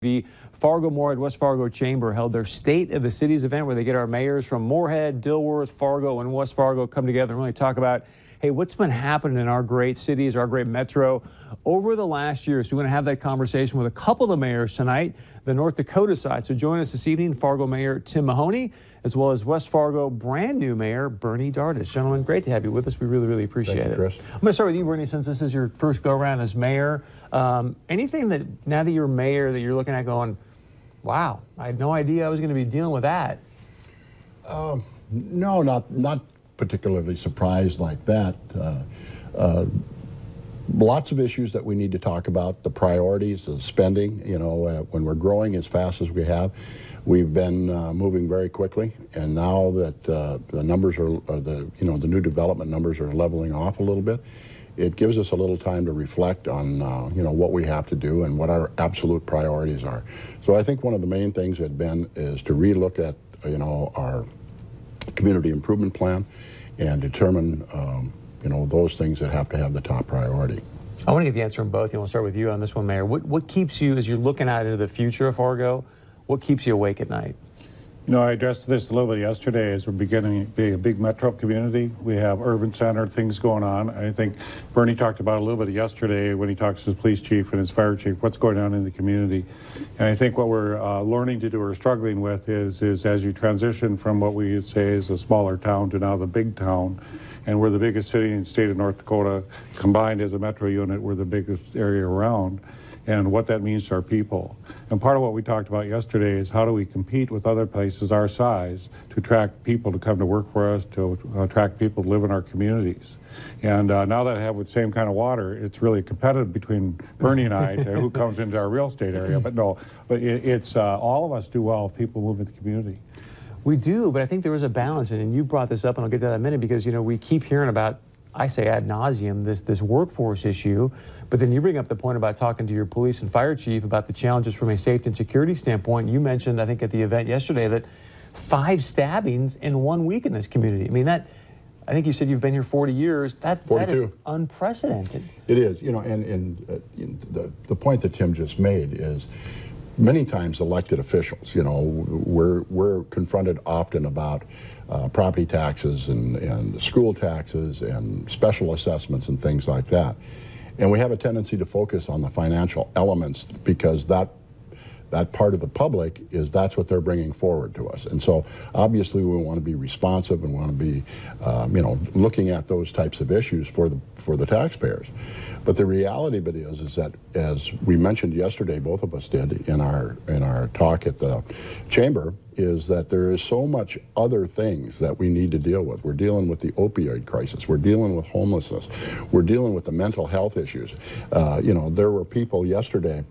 The Fargo Moorhead West Fargo Chamber held their State of the Cities event where they get our mayors from Moorhead, Dilworth, Fargo, and West Fargo come together and really talk about, hey, what's been happening in our great cities, our great metro over the last year. So we're going to have that conversation with a couple of the mayors tonight, the North Dakota side. So join us this evening, Fargo Mayor Tim Mahoney, as well as West Fargo brand new mayor Bernie Dardis. Gentlemen, great to have you with us. We really, really appreciate you, Chris. it. I'm going to start with you, Bernie, since this is your first go around as mayor. Um, anything that now that you're mayor that you're looking at going, wow, I had no idea I was going to be dealing with that. No, not not particularly surprised like that. Uh, uh, lots of issues that we need to talk about. The priorities, the spending. You know, uh, when we're growing as fast as we have, we've been uh, moving very quickly, and now that uh, the numbers are, are the you know the new development numbers are leveling off a little bit. It gives us a little time to reflect on uh, you know what we have to do and what our absolute priorities are. So I think one of the main things had been is to relook at you know our community improvement plan and determine um, you know those things that have to have the top priority. I want to get the answer from both. You want to start with you on this one, Mayor. What, what keeps you, as you're looking out into the future of Fargo, what keeps you awake at night? You know, I addressed this a little bit yesterday as we're beginning to be a big metro community. We have urban center things going on. I think Bernie talked about a little bit yesterday when he talks to his police chief and his fire chief, what's going on in the community. And I think what we're uh, learning to do or struggling with is, is as you transition from what we would say is a smaller town to now the big town, and we're the biggest city in the state of North Dakota, combined as a metro unit, we're the biggest area around and what that means to our people. And part of what we talked about yesterday is how do we compete with other places our size to attract people to come to work for us, to attract people to live in our communities. And uh, now that I have the same kind of water, it's really competitive between Bernie and I to who comes into our real estate area. But no, but it, it's uh, all of us do well if people move into the community. We do, but I think there is a balance, and you brought this up, and I'll get to that in a minute because you know we keep hearing about, I say ad nauseum, this this workforce issue, but then you bring up the point about talking to your police and fire chief about the challenges from a safety and security standpoint. You mentioned, I think, at the event yesterday that five stabbings in one week in this community. I mean that. I think you said you've been here 40 years. That that is unprecedented. It is, you know, and, and uh, the, the point that Tim just made is many times elected officials, you know, we're, we're confronted often about uh, property taxes and, and school taxes and special assessments and things like that. And we have a tendency to focus on the financial elements because that that part of the public is that's what they're bringing forward to us. And so obviously we want to be responsive and want to be, um, you know, looking at those types of issues for the for the taxpayers. But the reality of it is, is that as we mentioned yesterday, both of us did in our in our talk at the chamber, is that there is so much other things that we need to deal with. We're dealing with the opioid crisis. We're dealing with homelessness. We're dealing with the mental health issues. Uh, you know, there were people yesterday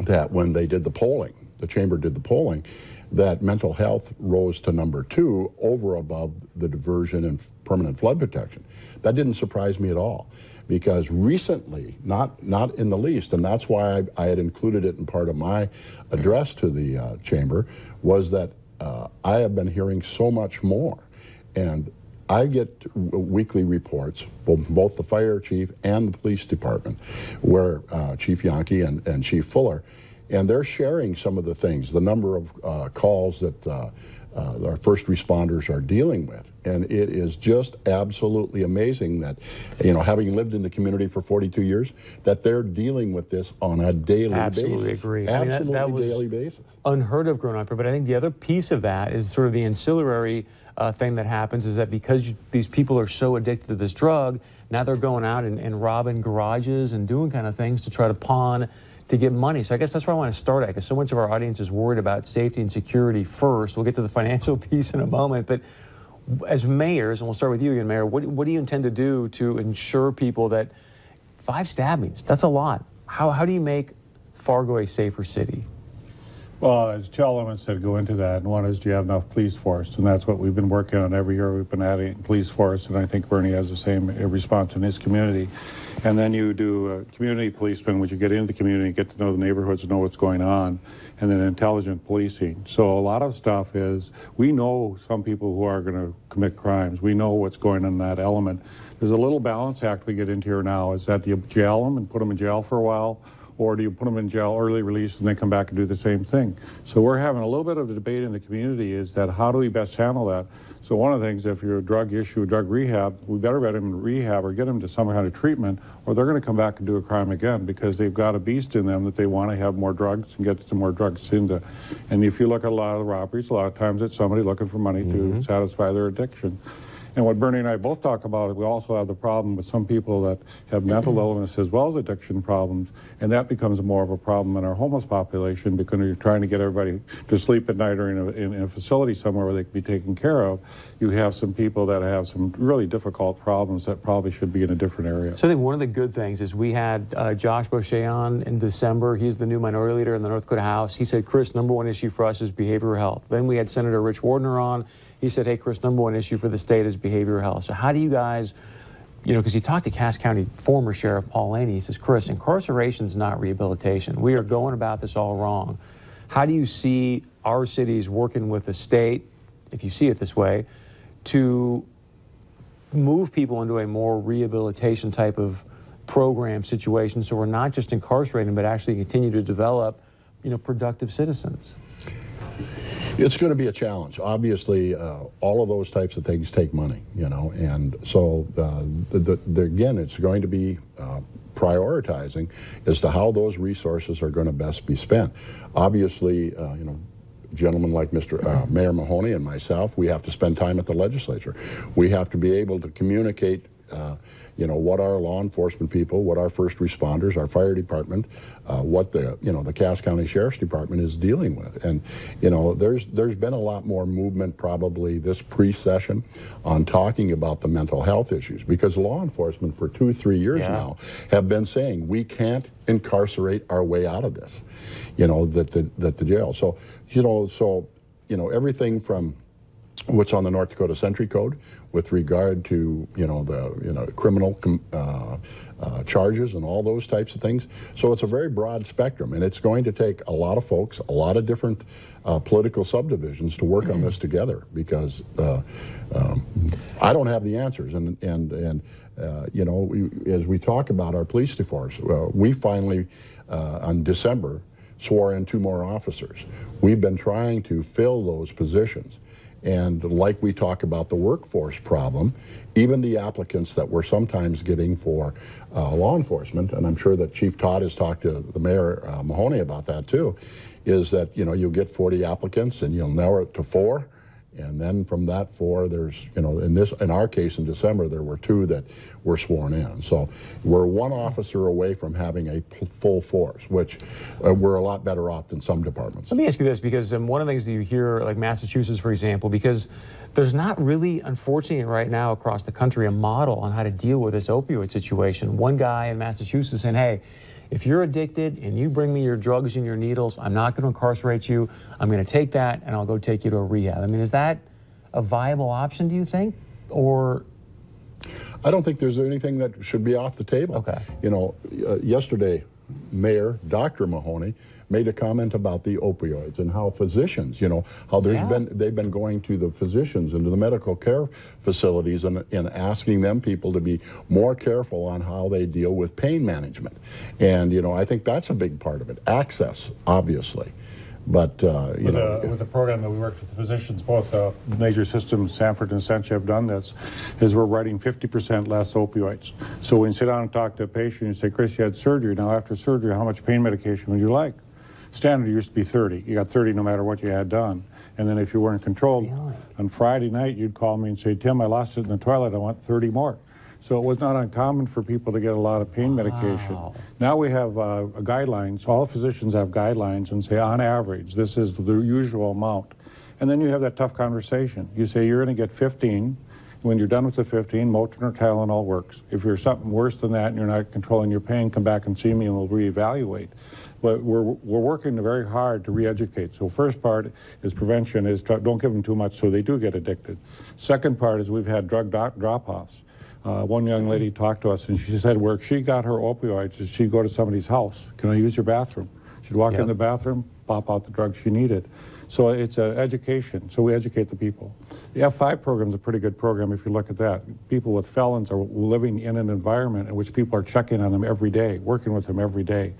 that when they did the polling, the chamber did the polling, that mental health rose to number two over above the diversion and permanent flood protection. That didn't surprise me at all because recently, not, not in the least, and that's why I, I had included it in part of my address to the uh, chamber, was that uh, I have been hearing so much more. And I get weekly reports, both, both the fire chief and the police department, where uh, Chief Janke and, and Chief Fuller, and they're sharing some of the things, the number of uh, calls that uh, uh, our first responders are dealing with. And it is just absolutely amazing that, you know, having lived in the community for 42 years, that they're dealing with this on a daily basis. Absolutely basis. agree. I mean, that- Absolutely that daily basis. unheard of growing up here. But I think the other piece of that is sort of the ancillary uh, thing that happens is that because you, these people are so addicted to this drug, now they're going out and, and robbing garages and doing kind of things to try to pawn to get money. So I guess that's where I want to start at because so much of our audience is worried about safety and security first. We'll get to the financial piece in a moment, but as mayors, and we'll start with you again, Mayor, what, what do you intend to do to ensure people that five stabbings, that's a lot. How, how do you make Fargo a safer city? Well, there's two elements that go into that. And one is, do you have enough police force? And that's what we've been working on every year. We've been adding police force, and I think Bernie has the same response in his community. And then you do uh, community policemen, which you get into the community, get to know the neighborhoods, know what's going on, and then intelligent policing. So a lot of stuff is we know some people who are going to commit crimes. We know what's going on in that element. There's a little balance act we get into here now. Is that you jail them and put them in jail for a while, or do you put them in jail, early release, and they come back and do the same thing? So we're having a little bit of a debate in the community is that how do we best handle that? So one of the things, if you're a drug issue, a drug rehab, we better get them to rehab or get them to some kind of treatment, or they're going to come back and do a crime again because they've got a beast in them that they want to have more drugs and get some more drugs into. And if you look at a lot of the robberies, a lot of times it's somebody looking for money to mm-hmm. satisfy their addiction. And what Bernie and I both talk about, we also have the problem with some people that have mental illness as well as addiction problems, and that becomes more of a problem in our homeless population because you're trying to get everybody to sleep at night or in a, in, in a facility somewhere where they can be taken care of. You have some people that have some really difficult problems that probably should be in a different area. So I think one of the good things is we had uh, Josh Boschee on in December. He's the new minority leader in the North Dakota House. He said, Chris, number one issue for us is behavioral health. Then we had Senator Rich Wardner on. He said, hey, Chris, number one issue for the state is behavioral health. So how do you guys, you know, because he talked to Cass County former Sheriff Paul Laney. He says, Chris, incarceration is not rehabilitation. We are going about this all wrong. How do you see our cities working with the state, if you see it this way, to move people into a more rehabilitation type of program situation so we're not just incarcerating but actually continue to develop you know productive citizens It's going to be a challenge. Obviously, uh, all of those types of things take money, you know, and so uh, the, the, the, again, it's going to be uh, prioritizing as to how those resources are going to best be spent. Obviously, uh, you know, gentlemen like Mr. Uh, Mayor Mahoney and myself, we have to spend time at the legislature. We have to be able to communicate. Uh, you know what our law enforcement people, what our first responders, our fire department, uh, what the you know the Cass County Sheriff's Department is dealing with, and you know there's there's been a lot more movement probably this pre-session on talking about the mental health issues because law enforcement for two three years Yeah. now have been saying we can't incarcerate our way out of this, you know that the that the jail. So you know so you know everything from what's on the North Dakota Century Code with regard to you know the you know criminal com- uh, uh, charges and all those types of things. So it's a very broad spectrum, and it's going to take a lot of folks, a lot of different uh, political subdivisions to work on this together because uh, um, I don't have the answers, and and and uh, you know we, as we talk about our police force, uh, we finally uh, on December swore in two more officers. We've been trying to fill those positions. And like we talk about the workforce problem, even the applicants that we're sometimes getting for uh, law enforcement, and I'm sure that Chief Todd has talked to the Mayor uh, Mahoney about that too, is that you know you'll get 40 applicants and you'll narrow it to four, and then from that four, there's you know in this in our case in December there were two that were sworn in. So we're one officer away from having a full force, which uh, we're a lot better off than some departments. let me ask you this because um, one of the things that you hear like massachusetts for example because there's not really unfortunately right now across the country a model on how to deal with this opioid situation one guy in massachusetts saying hey if you're addicted and you bring me your drugs and your needles i'm not going to incarcerate you i'm going to take that and i'll go take you to a rehab i mean is that a viable option do you think or I don't think there's anything that should be off the table. Okay. You know, uh, yesterday, Mayor Dr. Mahoney made a comment about the opioids and how physicians, you know, how there's Yeah. been they've been going to the physicians and to the medical care facilities and, and asking them people to be more careful on how they deal with pain management. And you know, I think that's a big part of it. Access, obviously. But uh, you With, know, the, with the program that we worked with the physicians, both uh, major systems, Sanford and Essentia have done this, is we're writing 50% less opioids. So when you sit down and talk to a patient, you say, Chris, you had surgery. Now after surgery, how much pain medication would you like? Standard used to be 30. You got 30 no matter what you had done. And then if you weren't controlled, Really? on Friday night, you'd call me and say, Tim, I lost it in the toilet. I want 30 more. So it was not uncommon for people to get a lot of pain medication. Now we have uh, guidelines, all physicians have guidelines and say, on average, this is the usual amount. And then you have that tough conversation. You say, you're going to get 15. When you're done with the 15, Motrin or Tylenol works. If you're something worse than that and you're not controlling your pain, come back and see me and we'll reevaluate. But we're, we're working very hard to re-educate. So first part is prevention is don't give them too much so they do get addicted. Second part is we've had drug drop-offs. Uh, one young lady talked to us and she said where she got her opioids is she'd go to somebody's house. Can I use your bathroom? She'd walk Yep. in the bathroom, pop out the drugs she needed. So it's an education. So we educate the people. The F5 program is a pretty good program if you look at that. People with felons are living in an environment in which people are checking on them every day, working with them every day.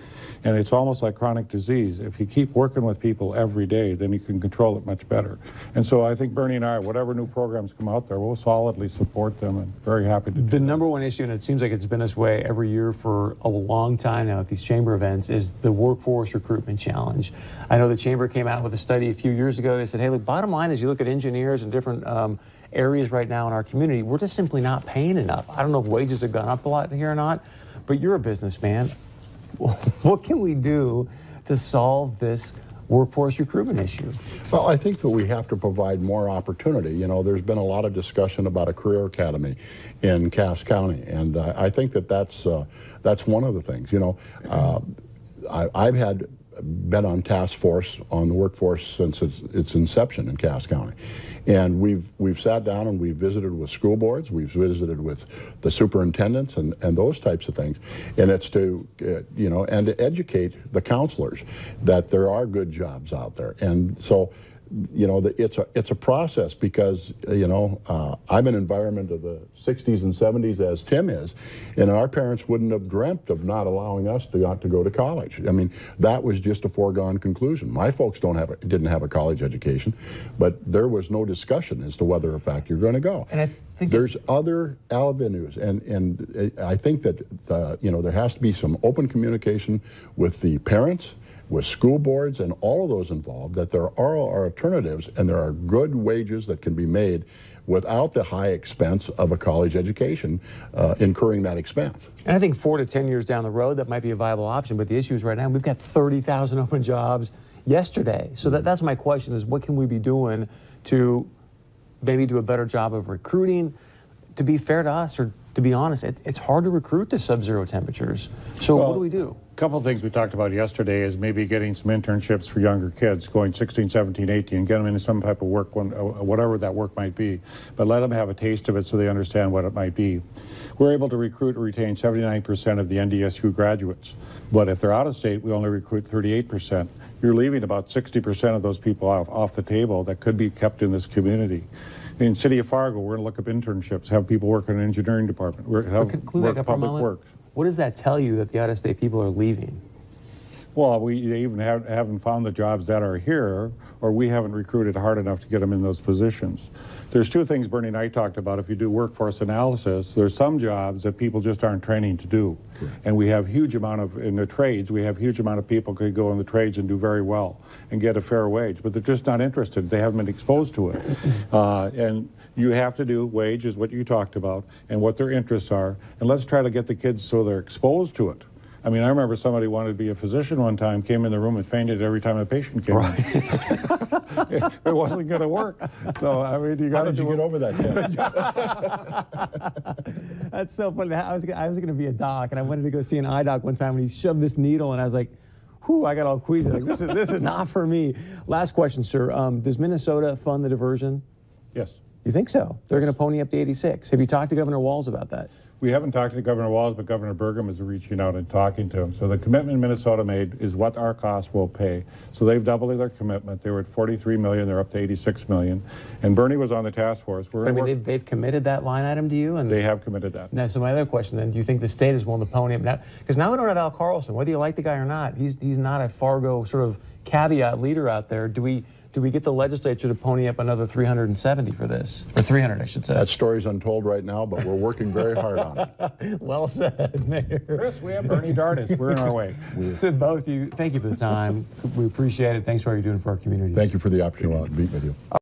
And it's almost like chronic disease. If you keep working with people every day, then you can control it much better. And so I think Bernie and I, whatever new programs come out there, we'll solidly support them and very happy to do The number one issue, and it seems like it's been this way every year for a long time now at these chamber events, is the workforce recruitment challenge. I know the chamber came out with a study few years ago. They said, hey, look, bottom line is you look at engineers and different um, areas right now in our community, we're just simply not paying enough. I don't know if wages have gone up a lot here or not, but you're a businessman. what can we do to solve this workforce recruitment issue? Well, I think that we have to provide more opportunity. You know, there's been a lot of discussion about a career academy in Cass County, and uh, I think that that's uh, that's one of the things. You know, uh, I, I've had been on task force on the workforce since its, its inception in Cass County. And we've, we've sat down and we've visited with school boards, we've visited with the superintendents and, and those types of things. And it's to, uh, you know, and to educate the counselors that there are good jobs out there. And so you know, the, it's a it's a process because uh, you know uh, I'm an environment of the 60s and 70s as Tim is, and our parents wouldn't have dreamt of not allowing us to to go to college. I mean, that was just a foregone conclusion. My folks don't have a, didn't have a college education, but there was no discussion as to whether, in fact, you're going to go. And I think there's other avenues, and and uh, I think that the, you know there has to be some open communication with the parents with school boards and all of those involved that there are alternatives and there are good wages that can be made without the high expense of a college education uh, incurring that expense. And I think four to 10 years down the road, that might be a viable option. But the issue is right now, we've got 30,000 open jobs yesterday. So that, that's my question is what can we be doing to maybe do a better job of recruiting? To be fair to us, or to be honest, it, it's hard to recruit to sub-zero temperatures. So well, what do we do? A couple of things we talked about yesterday is maybe getting some internships for younger kids, going 16, 17, 18, get them into some type of work, uh, whatever that work might be, but let them have a taste of it so they understand what it might be. We're able to recruit or retain 79% of the NDSU graduates, but if they're out of state, we only recruit 38%. You're leaving about 60% of those people off, off the table that could be kept in this community in City of Fargo, we're going to look up internships, have people work in an engineering department, we're have work public works. What does that tell you that the out-of-state people are leaving? Well, we even have, haven't found the jobs that are here, or we haven't recruited hard enough to get them in those positions. There's two things Bernie and I talked about. If you do workforce analysis, there's some jobs that people just aren't training to do. Correct. And we have huge amount of, in the trades, we have huge amount of people could go in the trades and do very well and get a fair wage, but they're just not interested. They haven't been exposed to it. Uh, and you have to do wage is what you talked about and what their interests are. And let's try to get the kids so they're exposed to it. I mean, I remember somebody wanted to be a physician one time, came in the room and fainted every time a patient came right. in. it, it wasn't going to work. So, I mean, you got to. How did you get over that? That's so funny. I was, I was going to be a doc, and I wanted to go see an eye doc one time, and he shoved this needle, and I was like, whew, I got all queasy. Like, this is, this is not for me. Last question, sir. Um, does Minnesota fund the diversion? Yes. You think so? They're going to pony up the 86. Have you talked to Governor Walz about that? We haven't talked to Governor Walz, but Governor Burgum is reaching out and talking to him. So the commitment Minnesota made is what our costs will pay. So they've doubled their commitment. They were at 43 million. They're up to 86 million. And Bernie was on the task force. We're I mean, they've, they've, committed that line item to you, and they have committed that. Now, so my other question then: Do you think the state is willing to pony up now? Because now we don't have Al Carlson. Whether you like the guy or not, he's he's not a Fargo sort of caveat leader out there. Do we? Do we get the legislature to pony up another 370 for this? Or 300, I should say. That story's untold right now, but we're working very hard on it. well said, Mayor. Chris, we have Bernie Dardis. We're in our way. to both of you, thank you for the time. We appreciate it. Thanks for all you're doing for our community. Thank you for the opportunity to meet with you.